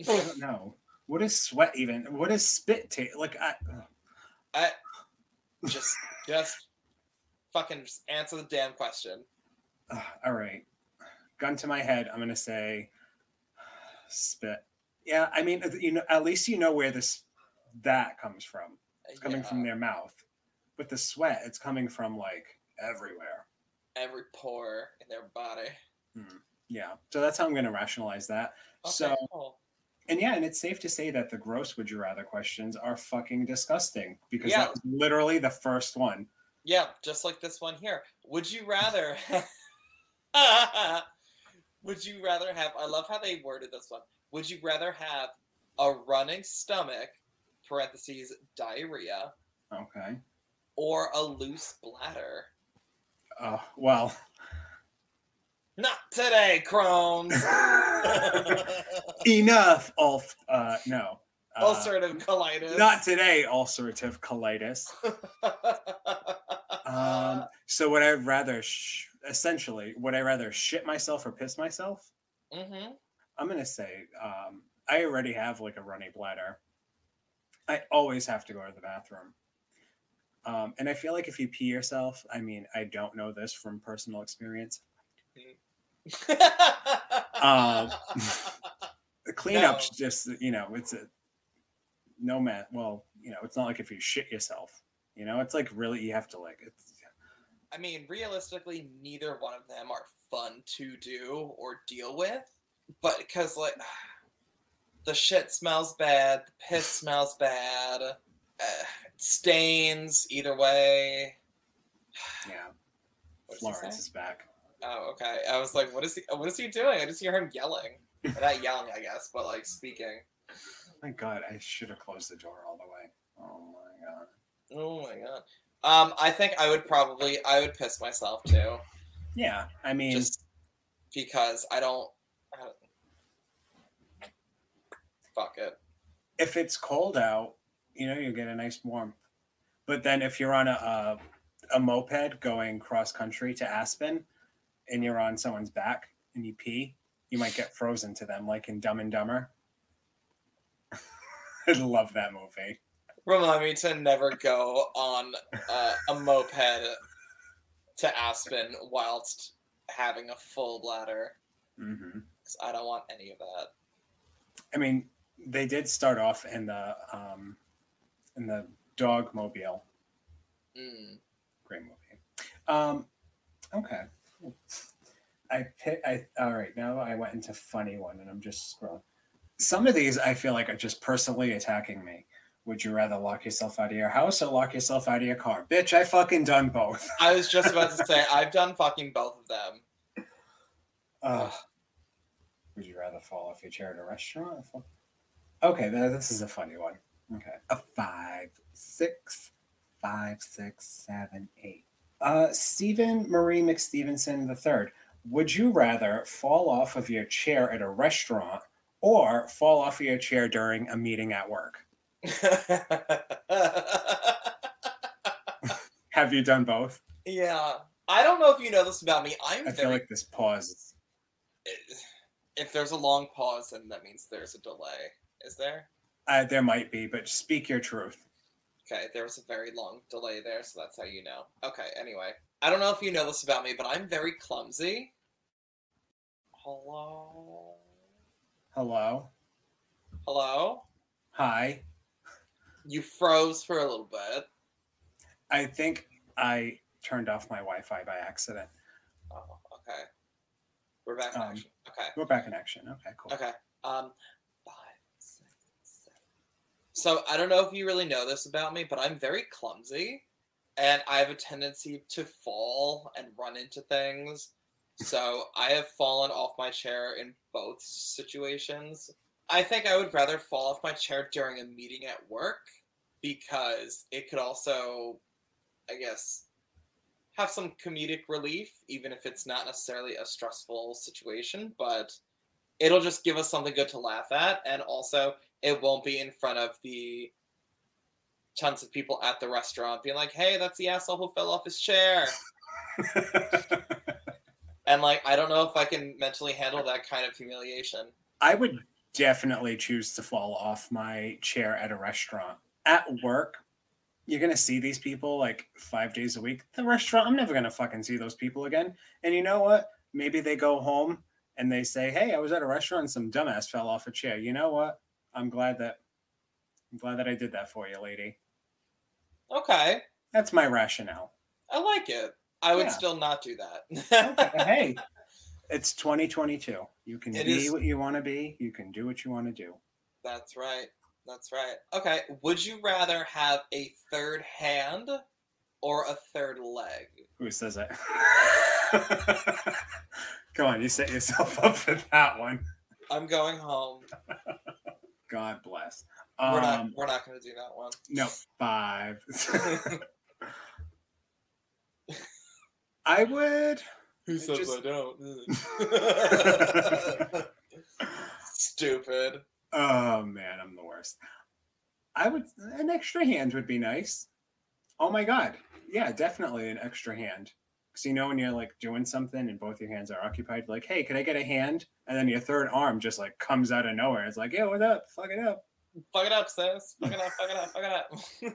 I don't know. What is sweat even? What is spit taste? Like, I. I just just fucking just answer the damn question. Ugh, all right. Gun to my head, I'm gonna say spit. Yeah, I mean, you know, at least you know where this that comes from. It's coming from their mouth. But the sweat, it's coming from like everywhere. every pore in their body. Hmm. Yeah. So that's how I'm gonna rationalize that. Okay, So cool. and yeah, and it's safe to say that the gross would you rather questions are fucking disgusting because Yeah. that was literally the first one. Yeah, just like this one here. Would you rather? would you rather have? I love how they worded this one. Would you rather have a running stomach (parentheses diarrhea) Okay. or a loose bladder? Oh well. Not today, Crohn's. Enough. Ulf. Uh, no. Uh, Ulcerative colitis. Not today. Ulcerative colitis. Um, so would I rather, sh- essentially, would I rather shit myself or piss myself? hmm I'm gonna say um, I already have like a runny bladder. I always have to go to the bathroom, um, and I feel like if you pee yourself, I mean, I don't know this from personal experience. Um, The cleanup's just you know, it's a no man. Well, you know, it's not like if you shit yourself. You know, it's like really you have to like it's I mean, realistically, neither one of them are fun to do or deal with. But because, like, the shit smells bad, the piss smells bad, uh, stains either way. yeah. Florence is back. Oh, okay. I was like, what is he? What is he doing? I just hear him yelling. Not yelling, I guess, but like speaking. My God, I should have closed the door all the way. Oh my God. Oh my god. Um, I think I would probably I would piss myself too, Yeah, I mean, just because I don't. I don't fuck it. if it's cold out, you know, you get a nice warmth. But then if you're on a a, a moped going cross country to Aspen, and you're on someone's back and you pee, you might get frozen to them, like in Dumb and Dumber. I love that movie. Remind me to never go on uh, a moped to Aspen whilst having a full bladder. hmm 'cause I don't want any of that. I mean, they did start off in the um, in the dog mobile. Mm. Great movie. Um, okay. I pick. I all right. Now I went into funny one, and I'm just scrolling. Some of these I feel like are just personally attacking me. Would you rather lock yourself out of your house or lock yourself out of your car? Bitch, I fucking done both. I was just about to say I've done fucking both of them. Ugh. Would you rather fall off your chair at a restaurant? Okay, this is a funny one. Okay, a five, six, five, six, seven, eight. Uh, Stephen Marie McStevenson III. Would you rather fall off of your chair at a restaurant or fall off of your chair during a meeting at work? Have you done both? yeah. I don't know if you know this about me. I'm I very feel like this pause. if there's a long pause, then that means there's a delay. Is there? Uh, there might be, but speak your truth. Okay, there was a very long delay there, so that's how you know. Okay, anyway. I don't know if you know this about me, but I'm very clumsy. Hello? Hello. Hello? Hi. You froze for a little bit. I think I turned off my Wi-Fi by accident. Oh, okay. We're back in Um, action. Okay. We're back in action. Okay, cool. Okay. Um, five, six, seven. So I don't know if you really know this about me, but I'm very clumsy, and I have a tendency to fall and run into things. So I have fallen off my chair in both situations. I think I would rather fall off my chair during a meeting at work because it could also, I guess, have some comedic relief, even if it's not necessarily a stressful situation. But it'll just give us something good to laugh at and also it won't be in front of the tons of people at the restaurant being like hey that's the asshole who fell off his chair and like i don't know if i can mentally handle that kind of humiliation I would definitely choose to fall off my chair at a restaurant. At work, you're gonna see these people like five days a week. The restaurant, I'm never gonna fucking see those people again. And you know what? Maybe they go home and they say, "Hey, I was at a restaurant and some dumbass fell off a chair." You know what? I'm glad that I'm glad that I did that for you, lady. okay That's my rationale. i like it i would Yeah. still not do that Okay, hey, it's 2022. You can It be is- what you want to be. You can do what you want to do. that's right that's right okay would you rather have a third hand or a third leg Who says it? Come on, you set yourself up for that one. i'm going home God bless. we're not Um, we're not going to do that one no, five. I would. Who says says I don't? Stupid. Oh man, I'm the worst. I would. An extra hand would be nice. Oh my god, yeah, definitely an extra hand. Because you know when you're like doing something and both your hands are occupied, like, hey, can I get a hand? And then your third arm just like comes out of nowhere. It's like, yeah, what up? Fuck it up. Fuck it up, sis. Fuck it up, fuck it up, fuck it up.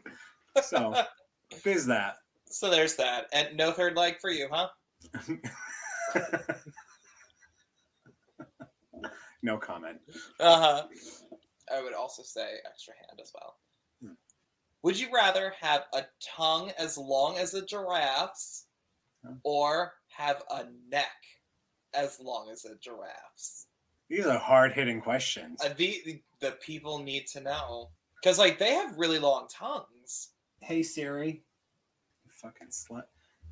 So, is that? So there's that. And no third leg for you, huh? no comment. Uh-huh. I would also say extra hand as well. Hmm. Would you rather have a tongue as long as a giraffe's Huh? or have a neck as long as a giraffe's? These are hard hitting questions. Uh, the, the the people need to know because like they have really long tongues. Hey Siri, you fucking slut.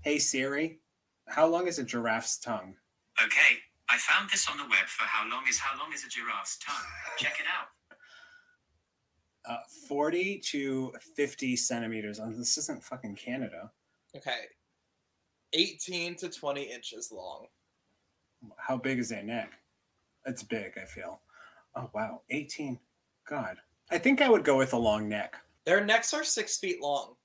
Hey Siri, how long is a giraffe's tongue? Okay, I found this on the web for how long is how long is a giraffe's tongue. Check it out. Uh, 40 to 50 centimeters. Uh, This isn't fucking Canada. Okay, eighteen to twenty inches long. How big is their neck? It's big, I feel. Oh, wow. 18. God. I think I would go with a long neck. Their necks are six feet long,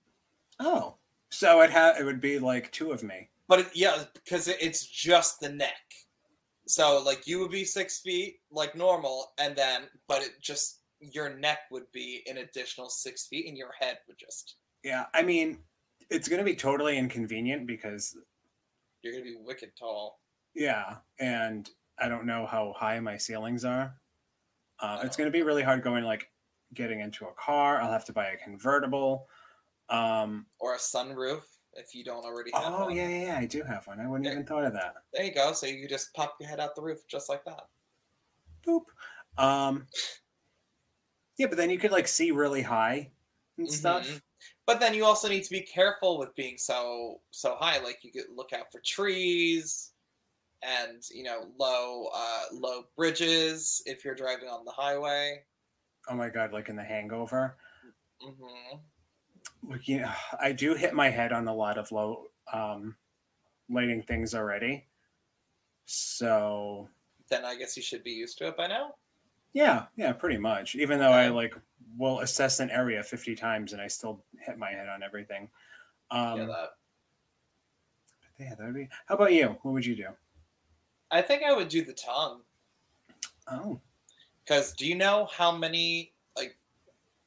Oh. So it ha- it would be like two of me. but it, yeah, because it, it's just the neck. So like you would be six feet like normal, and then but it just your neck would be an additional six feet, and your head would just Yeah, I mean, it's going to be totally inconvenient because, you're gonna be wicked tall. yeah, and I don't know how high my ceilings are. Uh, it's Oh. going to be really hard going like getting into a car. I'll have to buy a convertible. Um, Or a sunroof if you don't already have oh one. yeah, yeah, yeah, I do have one. I wouldn't Yeah. even thought of that. There you go. So you just pop your head out the roof just like that. Boop. Um, yeah, but then you could like see really high and stuff. Mhm. But then you also need to be careful with being so so high. Like you could look out for trees and you know low uh, low bridges if you're driving on the highway. Oh my god, like in the Hangover. hmm Like, you know, I do hit my head on a lot of low um, lighting things already. So Then I guess you should be used to it by now. yeah, yeah, pretty much. Even though I like will assess an area fifty times and I still hit my head on everything. Um, yeah, that. yeah, that'd be. How about you? What would you do? I think I would do the tongue Oh, because do you know how many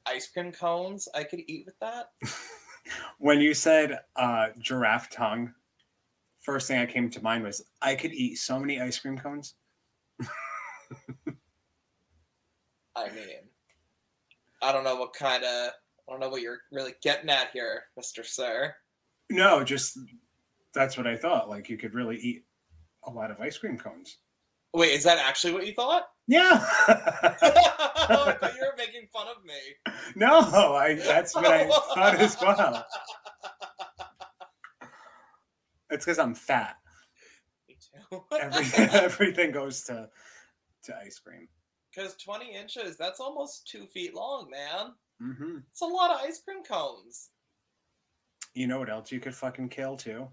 ice cream cones I could eat with that. when you said uh, giraffe tongue, first thing I came to mind was I could eat so many ice cream cones. I mean, I don't know what kind of I don't know what you're really getting at here, Mister Sir. No, just that's what I thought. Like you could really eat a lot of ice cream cones. Wait, is that actually what you thought? Yeah. I thought you were making fun of me. no, I that's what I thought as well. It's because I'm fat. Me too. Everything everything goes to to ice cream. Because 20 inches, that's almost two feet long, man. hmm It's a lot of ice cream cones. You know what else you could fucking kill too?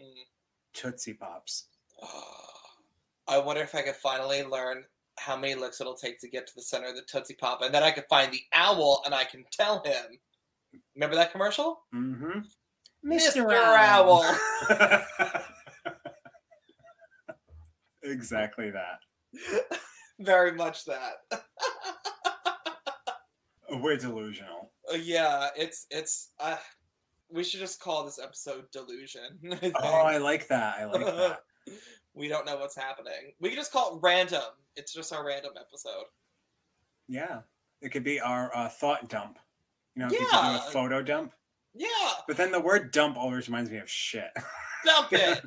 Mm. Tootsie Pops. I wonder if I could finally learn how many licks it'll take to get to the center of the Tootsie Pop, and then I could find the owl and I can tell him. Remember that commercial? Mm-hmm. Mr. Owl. exactly that. Very much that. We're delusional. Yeah, it's it's. Uh, we should just call this episode "Delusion." I. Oh, I like that. I like that. We don't know what's happening. We can just call it random. It's just our random episode. Yeah. It could be our uh, thought dump. You know, Yeah. a photo dump. Yeah, But then the word dump always reminds me of shit. dump it.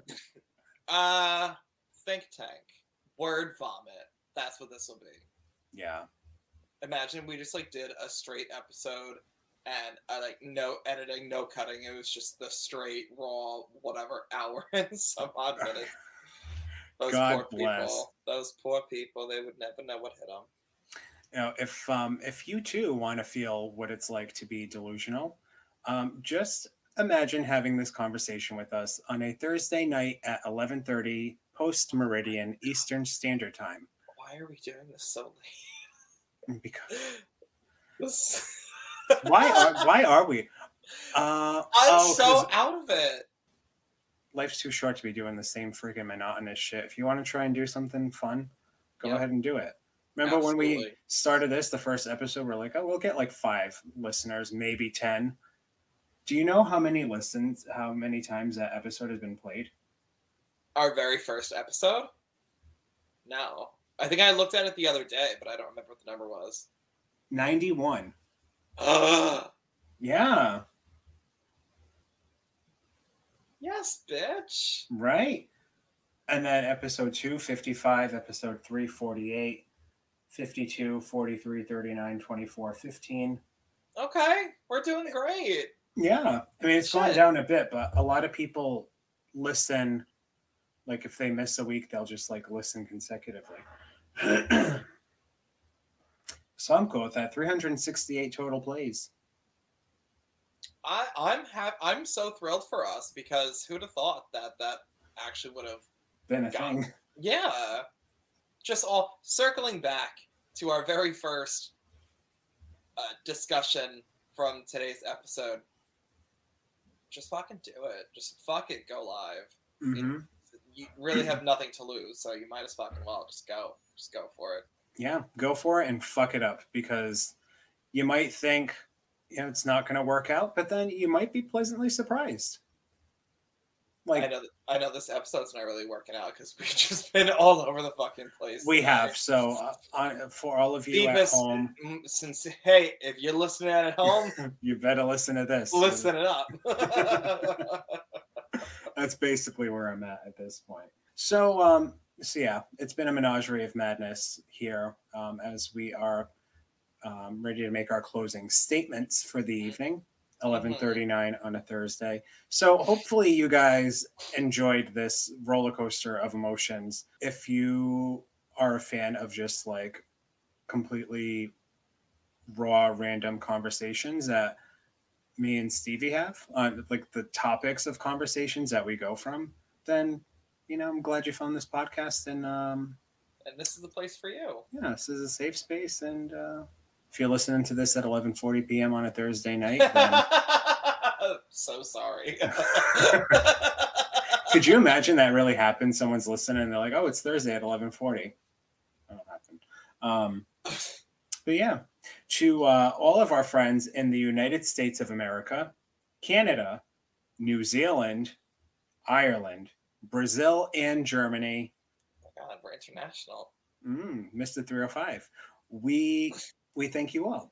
uh, think tank, word vomit. That's what this will be. yeah. Imagine we just like did a straight episode and uh, like no editing, no cutting. It was just the straight raw whatever hour and some odd minutes. Those God poor bless. people. Those poor people. They would never know what hit them. You know, if um if you too want to feel what it's like to be delusional, um, just imagine having this conversation with us on a Thursday night at 11:30 post meridian Eastern Standard Time. Why are we doing this so late? Because why are why are we? Uh, I'm oh, so out of it. Life's too short to be doing the same freaking monotonous shit. If you want to try and do something fun, go Yep. ahead and do it. Remember when we started this, the first episode, we're like, oh, we'll get like five listeners, maybe 10. Do you know how many listens, how many times that episode has been played? Our very first episode? No. I think I looked at it the other day, but I don't remember what the number was. 91. Ugh. Yeah, yes, bitch. right. And then episode 2, 55, episode 3, 48, 52, 43, 39, 24, 15. Okay, we're doing great. Yeah, I mean it's going Shit. down a bit, but a lot of people listen. Like if they miss a week, they'll just like listen consecutively. so I'm cool with that. 368 total plays. I, I'm ha- I'm so thrilled for us because who'd have thought that that actually would have Been a Got thing. yeah. Just all circling back to our very first uh, discussion from today's episode. Just fucking do it. Just fuck it. go live. Hmm you really have nothing to lose so you might as fucking well just go. Just go for it. Yeah, go for it and fuck it up because you might think you know it's not going to work out, but then you might be pleasantly surprised. Like I know I know this episode's not really working out because we've just been all over the fucking place we have. So uh, on, for all of you at home, mm, since hey if you're listening at home you better listen to this. listen it up that's basically where I'm at at this point. So, um, so yeah, it's been a menagerie of madness here um, as we are um, ready to make our closing statements for the evening. 11:39 on a Thursday. So hopefully you guys enjoyed this roller coaster of emotions. If you are a fan of just like completely raw random conversations that me and Stevie have on like the topics of conversations that we go from, then you know I'm glad you found this podcast and um, and this is the place for you yeah, this is a safe space. And uh, if you're listening to this at 11:40 p.m. on a Thursday night, then so sorry could you imagine that really happened? Someone's listening and they're like, "Oh, it's Thursday at 11:40." That'll happen. Um, but yeah, To uh, all of our friends in the United States of America, Canada, New Zealand, Ireland, Brazil, and Germany. Oh God, we're international. Mm, Mr. 305. We we thank you all.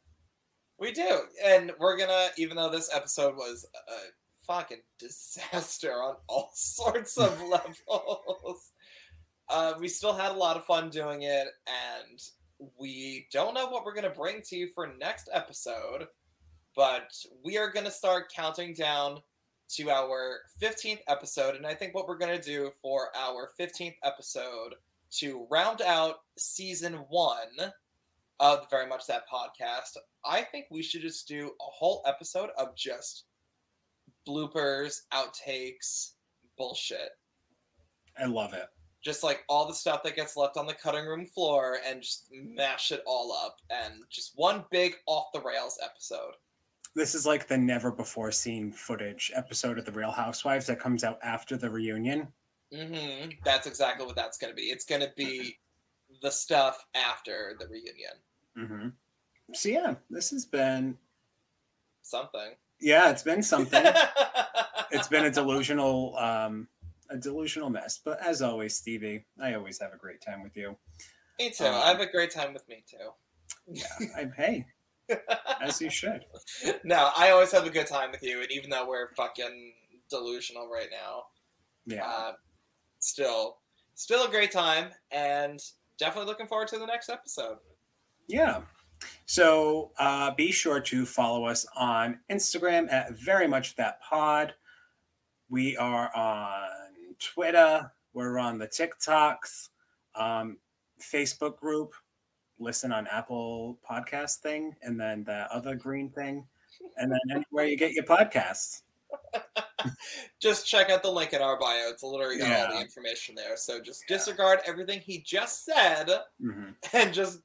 We do, and we're gonna. Even though this episode was a fucking disaster on all sorts of levels, uh, we still had a lot of fun doing it, and we don't know what we're gonna bring to you for next episode, but we are gonna start counting down to our 15th episode, and I think what we're gonna do for our 15th episode to round out season one of very much that podcast, I think we should just do a whole episode of just bloopers, outtakes, bullshit. I love it. Just like all the stuff that gets left on the cutting room floor and just mash it all up and just one big off the rails episode. This is like the never before seen footage episode of The Real Housewives that comes out after the reunion. hmm That's exactly what that's going to be. It's going to be the stuff after the reunion. Hmm So yeah, this has been Something. yeah, it's been something. it's been a delusional um a delusional mess. But as always, Stevie, I always have a great time with you. me too. Um, I have a great time with me too. Yeah, I, hey, as you should. no, I always have a good time with you, and even though we're fucking delusional right now, Yeah, uh, still, still a great time, and definitely looking forward to the next episode. Yeah. So uh, be sure to follow us on Instagram at very much that pod. We are on Twitter. We're on the TikToks, um, Facebook group. Listen on Apple Podcast thing, and then the other green thing, and then anywhere you get your podcasts. Just check out the link in our bio. It's literally got all the information there. So just Yeah. disregard everything he just said Mhm. and just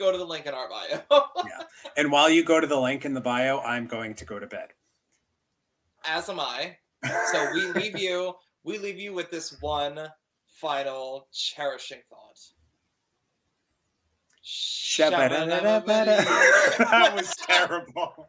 go to the link in our bio. yeah. And while you go to the link in the bio, I'm going to go to bed. As am I. So we leave you. We leave you with this one final cherishing thought. That was terrible.